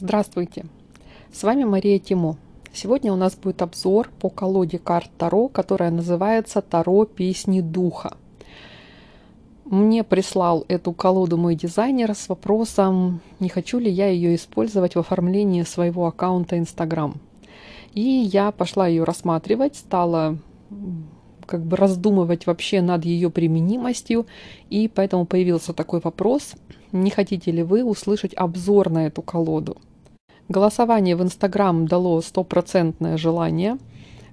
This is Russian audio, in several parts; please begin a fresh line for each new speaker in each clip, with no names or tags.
Здравствуйте! С вами Мария Тимо. Сегодня у нас будет обзор по колоде карт Таро, которая называется Таро Песни Духа. Мне прислал эту колоду мой дизайнер с вопросом, не хочу ли я ее использовать в оформлении своего аккаунта Instagram. И я пошла ее рассматривать, стала как бы раздумывать вообще над ее применимостью, и поэтому появился такой вопрос, не хотите ли вы услышать обзор на эту колоду. Голосование в Инстаграм дало стопроцентное желание.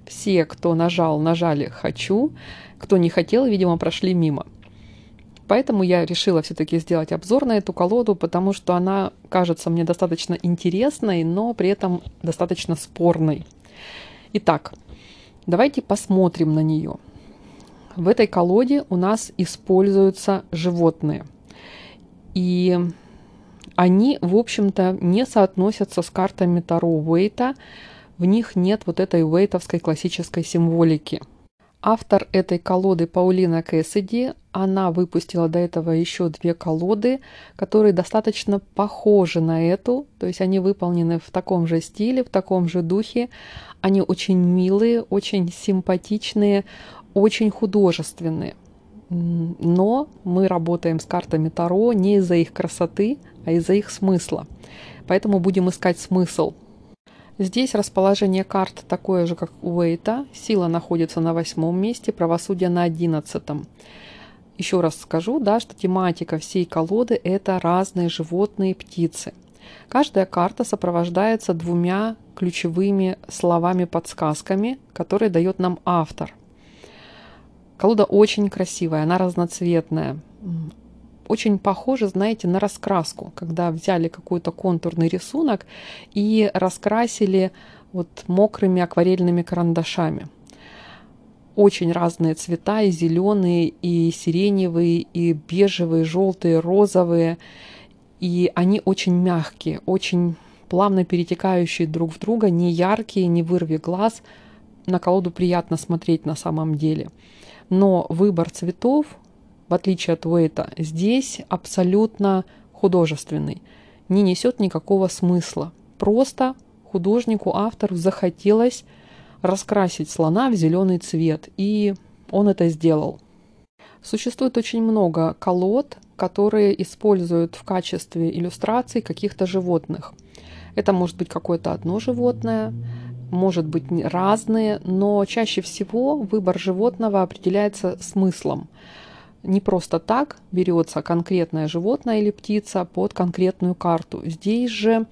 Все, кто нажал, нажали «хочу», кто не хотел, видимо, прошли мимо. Поэтому я решила все-таки сделать обзор на эту колоду, потому что она кажется мне достаточно интересной, но при этом достаточно спорной. Итак, давайте посмотрим на нее в этой колоде у нас используются животные. И они, в общем-то, не соотносятся с картами Таро Уэйта. В них нет вот этой уэйтовской классической символики. Автор этой колоды Паулина Кэссиди, она выпустила до этого еще две колоды, которые достаточно похожи на эту, то есть они выполнены в таком же стиле, в таком же духе. Они очень милые, очень симпатичные, очень художественные. Но мы работаем с картами Таро не из-за их красоты, а из-за их смысла. Поэтому будем искать смысл. Здесь расположение карт такое же, как у Уэйта. Сила находится на восьмом месте, правосудие на одиннадцатом. Еще раз скажу, да, что тематика всей колоды – это разные животные, птицы. Каждая карта сопровождается двумя ключевыми словами-подсказками, которые дает нам автор. Колода очень красивая, она разноцветная. Очень похожа, знаете, на раскраску, когда взяли какой-то контурный рисунок и раскрасили вот мокрыми акварельными карандашами. Очень разные цвета, и зеленые, и сиреневые, и бежевые, желтые, розовые. И они очень мягкие, очень плавно перетекающие друг в друга, не яркие, не вырви глаз. На колоду приятно смотреть на самом деле. Но выбор цветов, в отличие от Уэйта, здесь абсолютно художественный, не несет никакого смысла. Просто художнику, автору захотелось раскрасить слона в зеленый цвет, и он это сделал. Существует очень много колод, которые используют в качестве иллюстраций каких-то животных. Это может быть какое-то одно животное, может быть разные, но чаще всего выбор животного определяется смыслом. Не просто так берется конкретное животное или птица под конкретную карту. Здесь же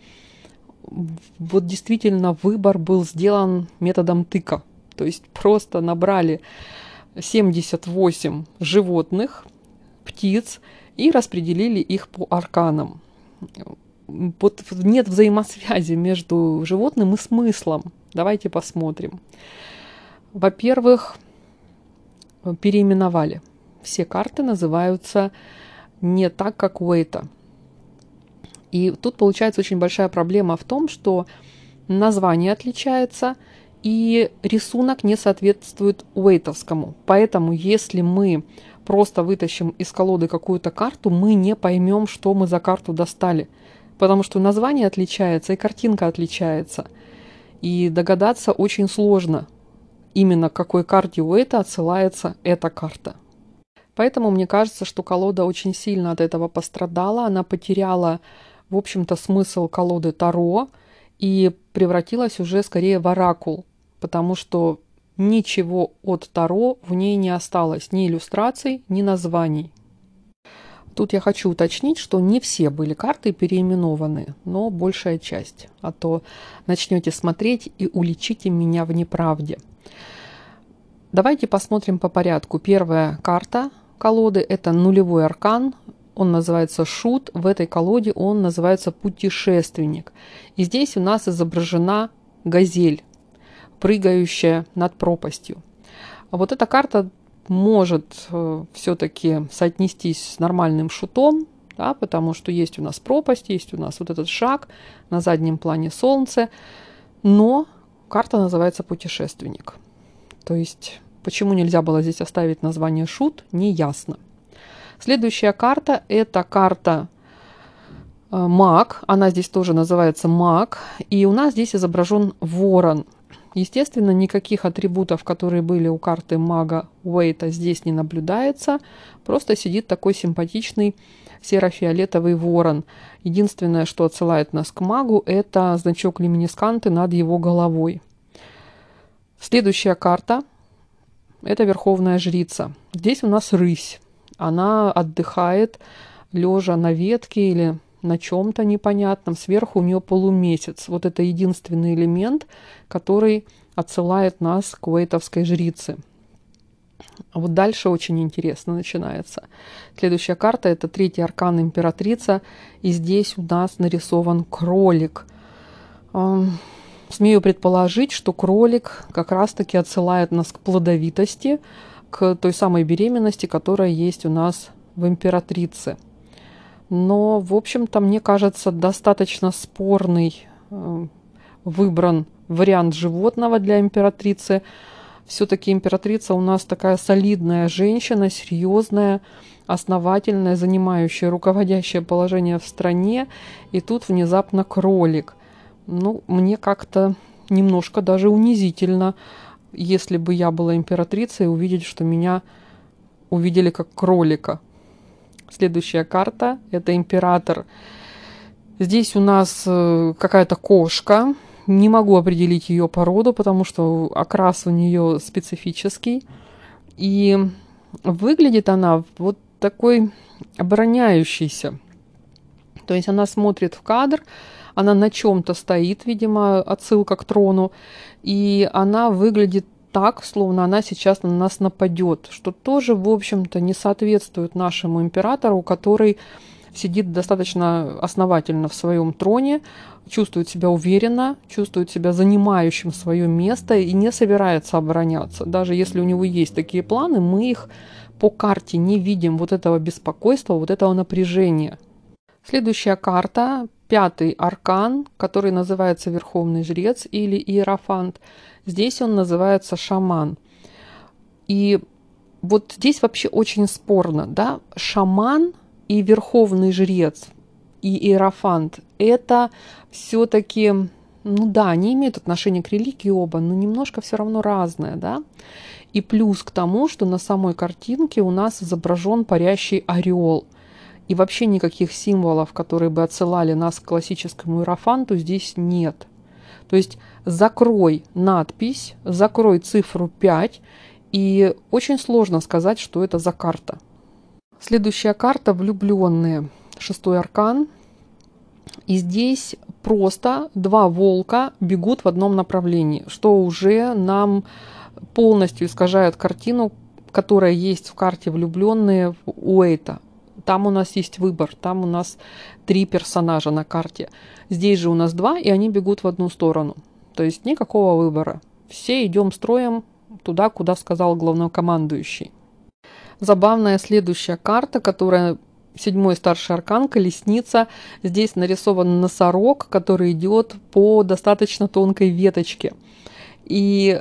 вот действительно выбор был сделан методом тыка. То есть просто набрали 78 животных, птиц и распределили их по арканам. Вот нет взаимосвязи между животным и смыслом. Давайте посмотрим. Во-первых, переименовали. Все карты называются не так, как у Уэйта. И тут получается очень большая проблема в том, что название отличается, и рисунок не соответствует уэйтовскому. Поэтому, если мы просто вытащим из колоды какую-то карту, мы не поймем, что мы за карту достали. Потому что название отличается и картинка отличается – и догадаться очень сложно, именно к какой карте у это отсылается эта карта. Поэтому мне кажется, что колода очень сильно от этого пострадала. Она потеряла, в общем-то, смысл колоды Таро и превратилась уже скорее в оракул, потому что ничего от Таро в ней не осталось, ни иллюстраций, ни названий. Тут я хочу уточнить, что не все были карты переименованы, но большая часть. А то начнете смотреть и уличите меня в неправде. Давайте посмотрим по порядку. Первая карта колоды – это нулевой аркан. Он называется Шут. В этой колоде он называется Путешественник. И здесь у нас изображена газель, прыгающая над пропастью. А вот эта карта может э, все-таки соотнестись с нормальным шутом, да, потому что есть у нас пропасть, есть у нас вот этот шаг, на заднем плане солнце, но карта называется «Путешественник». То есть, почему нельзя было здесь оставить название «Шут», не ясно. Следующая карта – это карта э, маг, она здесь тоже называется маг, и у нас здесь изображен ворон. Естественно, никаких атрибутов, которые были у карты мага Уэйта, здесь не наблюдается, просто сидит такой симпатичный серо-фиолетовый ворон. Единственное, что отсылает нас к магу, это значок люминесканты над его головой. Следующая карта – это Верховная Жрица. Здесь у нас рысь. Она отдыхает, лежа на ветке или на чем-то непонятном. Сверху у нее полумесяц. Вот это единственный элемент, который отсылает нас к уэйтовской жрице. А вот дальше очень интересно начинается. Следующая карта – это третий аркан императрица. И здесь у нас нарисован кролик. Смею предположить, что кролик как раз-таки отсылает нас к плодовитости, к той самой беременности, которая есть у нас в императрице. Но, в общем-то, мне кажется, достаточно спорный э, выбран вариант животного для императрицы. Все-таки императрица у нас такая солидная женщина, серьезная, основательная, занимающая руководящее положение в стране. И тут внезапно кролик. Ну, мне как-то немножко даже унизительно, если бы я была императрицей, увидеть, что меня увидели как кролика. Следующая карта – это император. Здесь у нас э, какая-то кошка. Не могу определить ее породу, потому что окрас у нее специфический. И выглядит она вот такой обороняющейся. То есть она смотрит в кадр, она на чем-то стоит, видимо, отсылка к трону, и она выглядит так, словно она сейчас на нас нападет, что тоже, в общем-то, не соответствует нашему императору, который сидит достаточно основательно в своем троне, чувствует себя уверенно, чувствует себя занимающим свое место и не собирается обороняться. Даже если у него есть такие планы, мы их по карте не видим вот этого беспокойства, вот этого напряжения. Следующая карта пятый аркан, который называется Верховный Жрец или Иерофант. Здесь он называется Шаман. И вот здесь вообще очень спорно, да, шаман и верховный жрец и иерофант – это все-таки, ну да, они имеют отношение к религии оба, но немножко все равно разное, да. И плюс к тому, что на самой картинке у нас изображен парящий орел – и вообще никаких символов, которые бы отсылали нас к классическому иерофанту, здесь нет. То есть закрой надпись, закрой цифру 5, и очень сложно сказать, что это за карта. Следующая карта «Влюбленные», шестой аркан. И здесь просто два волка бегут в одном направлении, что уже нам полностью искажает картину, которая есть в карте «Влюбленные» у Уэйта там у нас есть выбор, там у нас три персонажа на карте. Здесь же у нас два, и они бегут в одну сторону. То есть никакого выбора. Все идем строем туда, куда сказал главнокомандующий. Забавная следующая карта, которая седьмой старший аркан, колесница. Здесь нарисован носорог, который идет по достаточно тонкой веточке. И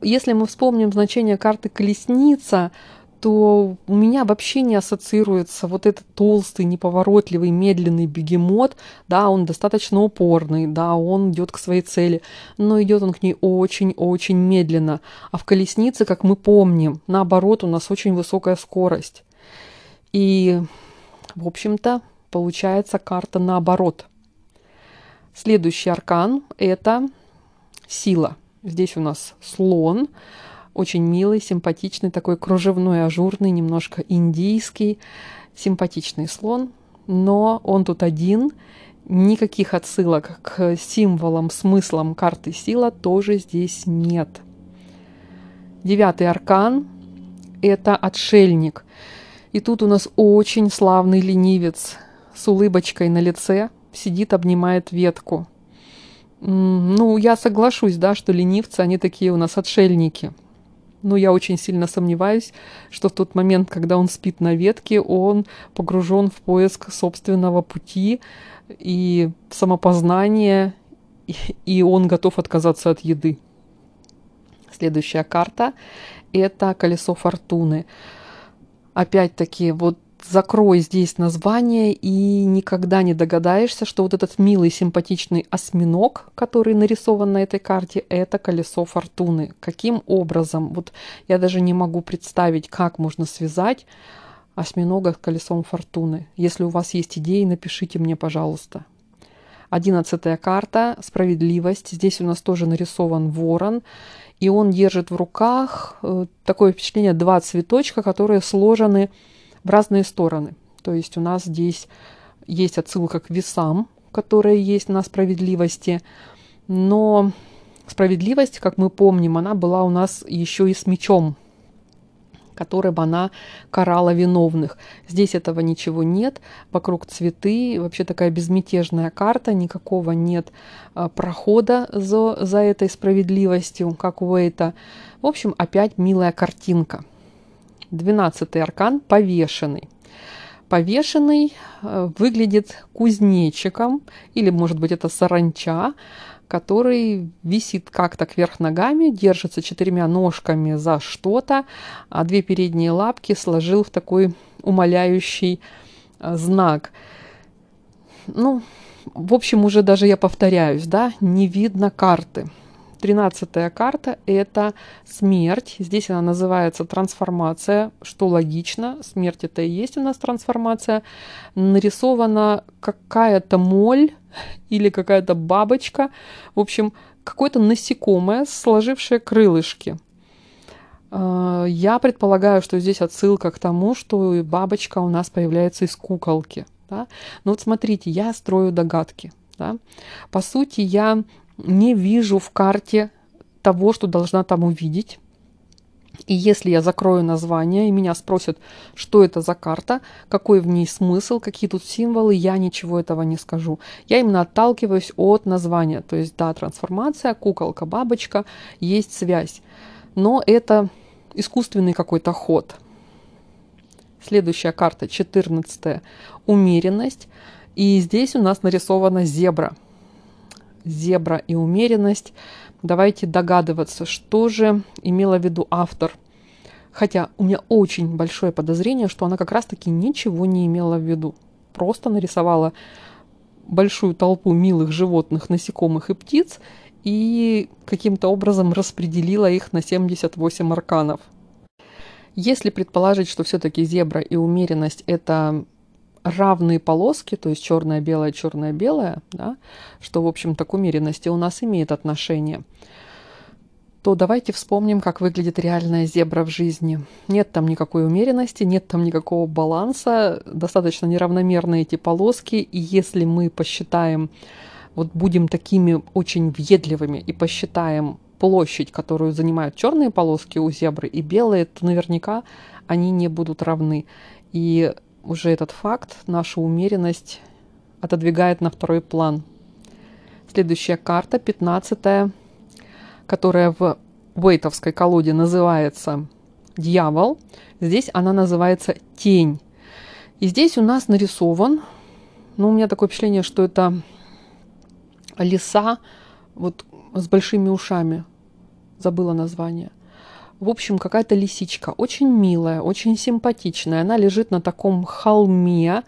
если мы вспомним значение карты колесница, то у меня вообще не ассоциируется вот этот толстый, неповоротливый, медленный бегемот. Да, он достаточно упорный, да, он идет к своей цели, но идет он к ней очень-очень медленно. А в колеснице, как мы помним, наоборот, у нас очень высокая скорость. И, в общем-то, получается карта наоборот. Следующий аркан – это сила. Здесь у нас слон – очень милый, симпатичный, такой кружевной, ажурный, немножко индийский, симпатичный слон. Но он тут один, никаких отсылок к символам, смыслам карты сила тоже здесь нет. Девятый аркан – это отшельник. И тут у нас очень славный ленивец с улыбочкой на лице сидит, обнимает ветку. Ну, я соглашусь, да, что ленивцы, они такие у нас отшельники – но я очень сильно сомневаюсь, что в тот момент, когда он спит на ветке, он погружен в поиск собственного пути и самопознание, и он готов отказаться от еды. Следующая карта – это колесо фортуны. Опять-таки, вот закрой здесь название и никогда не догадаешься, что вот этот милый симпатичный осьминог, который нарисован на этой карте, это колесо фортуны. Каким образом? Вот я даже не могу представить, как можно связать осьминога с колесом фортуны. Если у вас есть идеи, напишите мне, пожалуйста. Одиннадцатая карта «Справедливость». Здесь у нас тоже нарисован ворон. И он держит в руках э, такое впечатление два цветочка, которые сложены в разные стороны. То есть у нас здесь есть отсылка к весам, которые есть на справедливости. Но справедливость, как мы помним, она была у нас еще и с мечом которой бы она карала виновных. Здесь этого ничего нет, вокруг цветы, вообще такая безмятежная карта, никакого нет а, прохода за, за этой справедливостью, как у Эйта. В общем, опять милая картинка. Двенадцатый аркан повешенный. Повешенный э, выглядит кузнечиком, или, может быть, это саранча, который висит как-то кверх ногами, держится четырьмя ножками за что-то, а две передние лапки сложил в такой умоляющий а, знак. Ну, в общем, уже даже я повторяюсь, да, не видно карты. Тринадцатая карта – это смерть. Здесь она называется трансформация, что логично. Смерть – это и есть у нас трансформация. Нарисована какая-то моль или какая-то бабочка. В общем, какое-то насекомое, сложившее крылышки. А, я предполагаю, что здесь отсылка к тому, что бабочка у нас появляется из куколки. Да? Но вот смотрите, я строю догадки. Да? По сути, я не вижу в карте того, что должна там увидеть. И если я закрою название, и меня спросят, что это за карта, какой в ней смысл, какие тут символы, я ничего этого не скажу. Я именно отталкиваюсь от названия. То есть, да, трансформация, куколка, бабочка, есть связь. Но это искусственный какой-то ход. Следующая карта, 14 умеренность. И здесь у нас нарисована зебра – зебра и умеренность. Давайте догадываться, что же имела в виду автор. Хотя у меня очень большое подозрение, что она как раз-таки ничего не имела в виду. Просто нарисовала большую толпу милых животных, насекомых и птиц и каким-то образом распределила их на 78 арканов. Если предположить, что все-таки зебра и умеренность это равные полоски, то есть черное-белое, черное-белое, да, что, в общем-то, к умеренности у нас имеет отношение, то давайте вспомним, как выглядит реальная зебра в жизни. Нет там никакой умеренности, нет там никакого баланса, достаточно неравномерные эти полоски, и если мы посчитаем, вот будем такими очень въедливыми и посчитаем площадь, которую занимают черные полоски у зебры и белые, то наверняка они не будут равны. И уже этот факт, нашу умеренность отодвигает на второй план. Следующая карта, 15 которая в Уэйтовской колоде называется «Дьявол». Здесь она называется «Тень». И здесь у нас нарисован, ну, у меня такое впечатление, что это лиса вот с большими ушами. Забыла название – в общем, какая-то лисичка, очень милая, очень симпатичная. Она лежит на таком холме,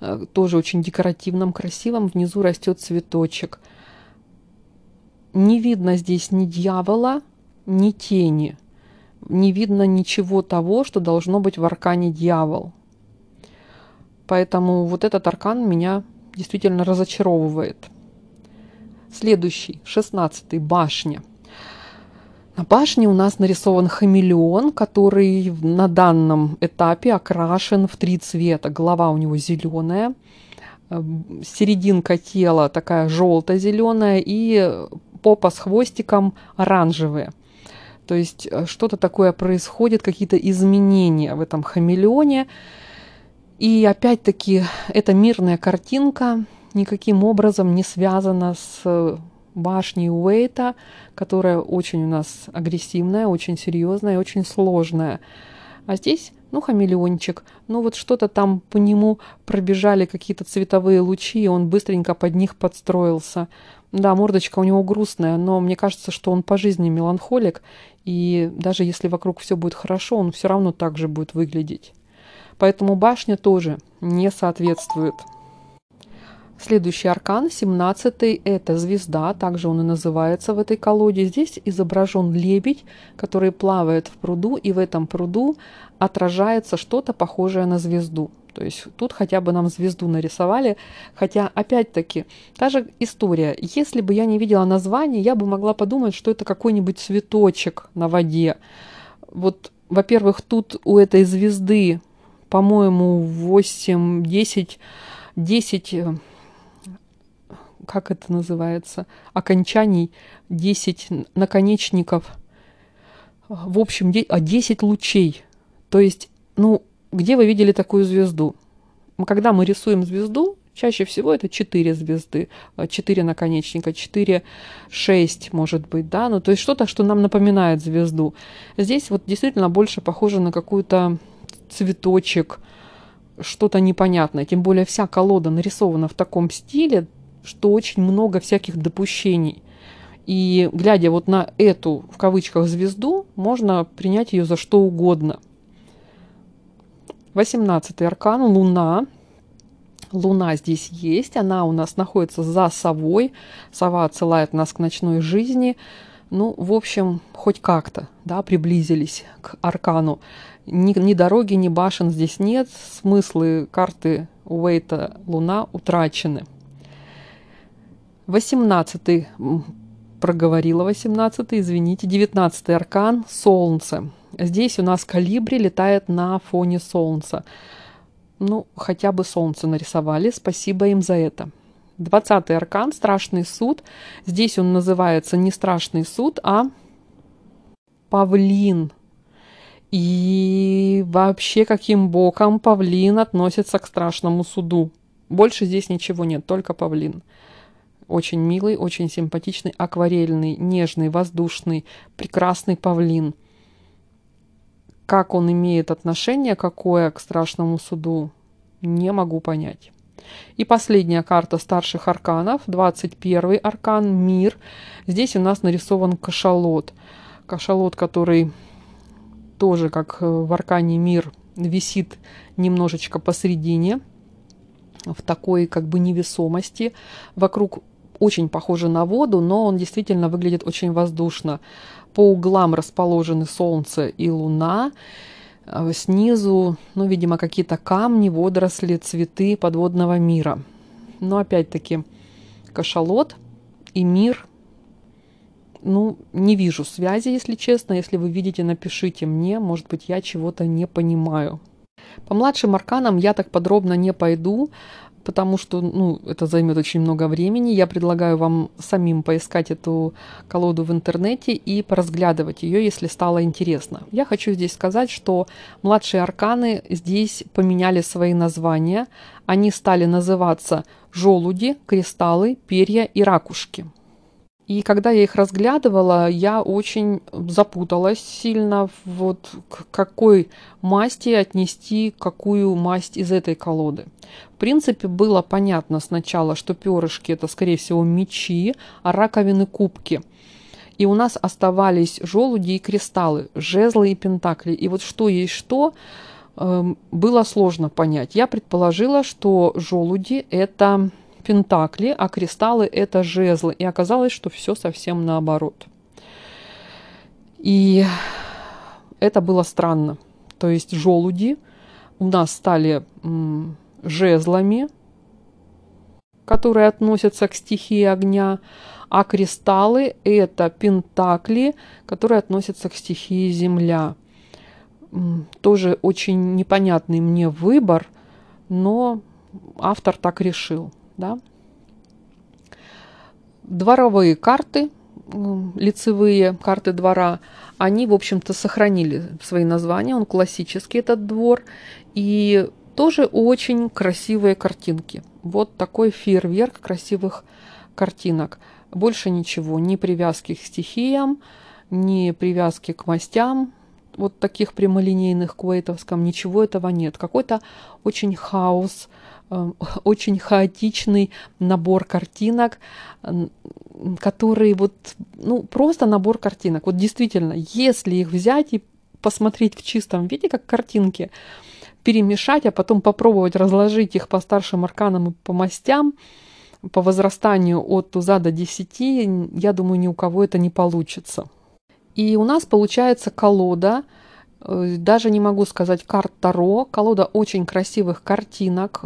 э, тоже очень декоративном, красивом. Внизу растет цветочек. Не видно здесь ни дьявола, ни тени. Не видно ничего того, что должно быть в аркане дьявол. Поэтому вот этот аркан меня действительно разочаровывает. Следующий, шестнадцатый, башня – на башне у нас нарисован хамелеон, который на данном этапе окрашен в три цвета. Голова у него зеленая, э, серединка тела такая желто-зеленая и попа с хвостиком оранжевые. То есть э, что-то такое происходит, какие-то изменения в этом хамелеоне. И опять-таки эта мирная картинка никаким образом не связана с башни Уэйта, которая очень у нас агрессивная, очень серьезная очень сложная. А здесь, ну, хамелеончик, ну вот что-то там по нему пробежали какие-то цветовые лучи, и он быстренько под них подстроился. Да, мордочка у него грустная, но мне кажется, что он по жизни меланхолик, и даже если вокруг все будет хорошо, он все равно так же будет выглядеть. Поэтому башня тоже не соответствует. Следующий аркан, 17 это звезда, также он и называется в этой колоде. Здесь изображен лебедь, который плавает в пруду, и в этом пруду отражается что-то похожее на звезду. То есть тут хотя бы нам звезду нарисовали, хотя опять-таки та же история. Если бы я не видела название, я бы могла подумать, что это какой-нибудь цветочек на воде. Вот, во-первых, тут у этой звезды, по-моему, 8, 10, 10 как это называется, окончаний, 10 наконечников, в общем, 10 а, лучей. То есть, ну, где вы видели такую звезду? Когда мы рисуем звезду, чаще всего это 4 звезды, 4 а, наконечника, 4, 6, может быть, да, ну, то есть что-то, что нам напоминает звезду. Здесь вот действительно больше похоже на какую-то цветочек, что-то непонятное. Тем более вся колода нарисована в таком стиле, что очень много всяких допущений. И глядя вот на эту, в кавычках, звезду, можно принять ее за что угодно. 18 аркан – Луна. Луна здесь есть, она у нас находится за совой. Сова отсылает нас к ночной жизни. Ну, в общем, хоть как-то, да, приблизились к аркану. Ни, ни дороги, ни башен здесь нет. Смыслы карты Уэйта Луна утрачены. 18 проговорила 18 извините, 19 аркан Солнце. Здесь у нас калибри летает на фоне Солнца. Ну, хотя бы Солнце нарисовали, спасибо им за это. 20 аркан Страшный суд. Здесь он называется не Страшный суд, а Павлин. И вообще каким боком павлин относится к страшному суду? Больше здесь ничего нет, только павлин. Очень милый, очень симпатичный, акварельный, нежный, воздушный, прекрасный павлин. Как он имеет отношение какое к страшному суду, не могу понять. И последняя карта старших арканов, 21 аркан, мир. Здесь у нас нарисован кашалот. Кашалот, который тоже, как в аркане мир, висит немножечко посередине, в такой как бы невесомости. Вокруг очень похоже на воду, но он действительно выглядит очень воздушно. По углам расположены Солнце и Луна. А снизу, ну, видимо, какие-то камни, водоросли, цветы подводного мира. Но опять-таки кашалот и мир ну, не вижу связи, если честно. Если вы видите, напишите мне. Может быть, я чего-то не понимаю. По младшим арканам я так подробно не пойду потому что ну, это займет очень много времени. Я предлагаю вам самим поискать эту колоду в интернете и поразглядывать ее, если стало интересно. Я хочу здесь сказать, что младшие арканы здесь поменяли свои названия. Они стали называться желуди, кристаллы, перья и ракушки. И когда я их разглядывала, я очень запуталась сильно, вот к какой масти отнести какую масть из этой колоды. В принципе, было понятно сначала, что перышки это, скорее всего, мечи, а раковины кубки. И у нас оставались желуди и кристаллы, жезлы и пентакли. И вот что есть что, эм, было сложно понять. Я предположила, что желуди это пентакли, а кристаллы это жезлы. И оказалось, что все совсем наоборот. И это было странно. То есть желуди у нас стали жезлами, которые относятся к стихии огня, а кристаллы это пентакли, которые относятся к стихии земля. Тоже очень непонятный мне выбор, но автор так решил да. Дворовые карты, лицевые карты двора, они, в общем-то, сохранили свои названия. Он классический, этот двор. И тоже очень красивые картинки. Вот такой фейерверк красивых картинок. Больше ничего, ни привязки к стихиям, ни привязки к мастям, вот таких прямолинейных куэйтовском, ничего этого нет. Какой-то очень хаос, очень хаотичный набор картинок, который вот, ну, просто набор картинок. Вот действительно, если их взять и посмотреть в чистом виде, как картинки, перемешать, а потом попробовать разложить их по старшим арканам и по мастям, по возрастанию от туза до 10, я думаю, ни у кого это не получится. И у нас получается колода, даже не могу сказать карт Таро, колода очень красивых картинок,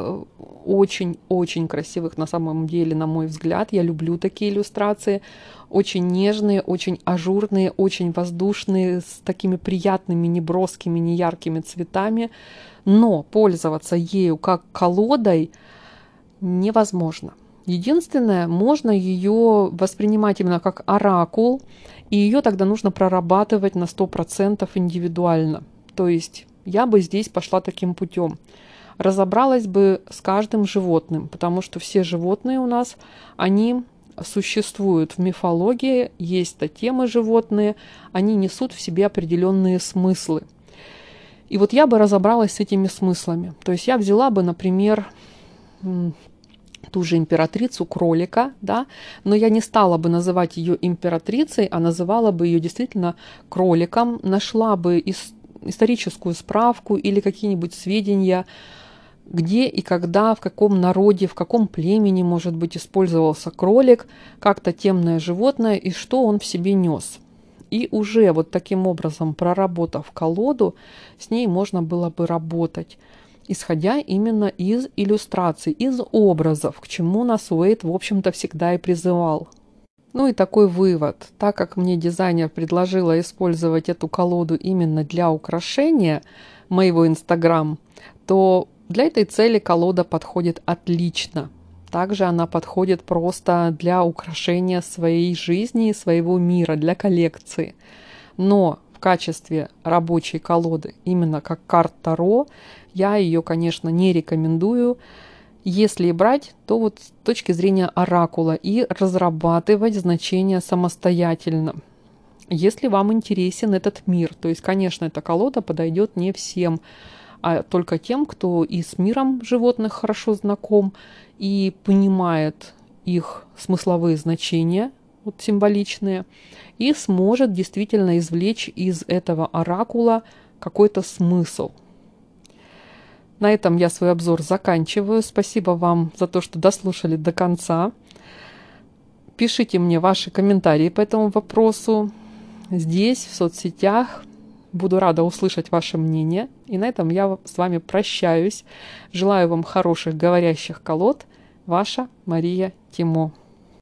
очень-очень красивых на самом деле, на мой взгляд. Я люблю такие иллюстрации, очень нежные, очень ажурные, очень воздушные, с такими приятными, неброскими, неяркими цветами. Но пользоваться ею как колодой невозможно. Единственное, можно ее воспринимать именно как оракул, и ее тогда нужно прорабатывать на 100% индивидуально. То есть я бы здесь пошла таким путем. Разобралась бы с каждым животным, потому что все животные у нас, они существуют в мифологии, есть тотемы животные, они несут в себе определенные смыслы. И вот я бы разобралась с этими смыслами. То есть я взяла бы, например, ту же императрицу кролика, да, но я не стала бы называть ее императрицей, а называла бы ее действительно кроликом, нашла бы историческую справку или какие-нибудь сведения где и когда, в каком народе, в каком племени, может быть, использовался кролик, как тотемное животное и что он в себе нес. И уже вот таким образом, проработав колоду, с ней можно было бы работать, исходя именно из иллюстраций, из образов, к чему нас Уэйт, в общем-то, всегда и призывал. Ну и такой вывод. Так как мне дизайнер предложила использовать эту колоду именно для украшения моего Инстаграм, то для этой цели колода подходит отлично. Также она подходит просто для украшения своей жизни и своего мира, для коллекции. Но в качестве рабочей колоды, именно как карт Таро, я ее, конечно, не рекомендую. Если брать, то вот с точки зрения оракула и разрабатывать значения самостоятельно. Если вам интересен этот мир, то есть, конечно, эта колода подойдет не всем, а только тем, кто и с миром животных хорошо знаком и понимает их смысловые значения, вот символичные, и сможет действительно извлечь из этого оракула какой-то смысл. На этом я свой обзор заканчиваю. Спасибо вам за то, что дослушали до конца. Пишите мне ваши комментарии по этому вопросу здесь, в соцсетях. Буду рада услышать ваше мнение. И на этом я с вами прощаюсь. Желаю вам хороших говорящих колод. Ваша Мария Тимо.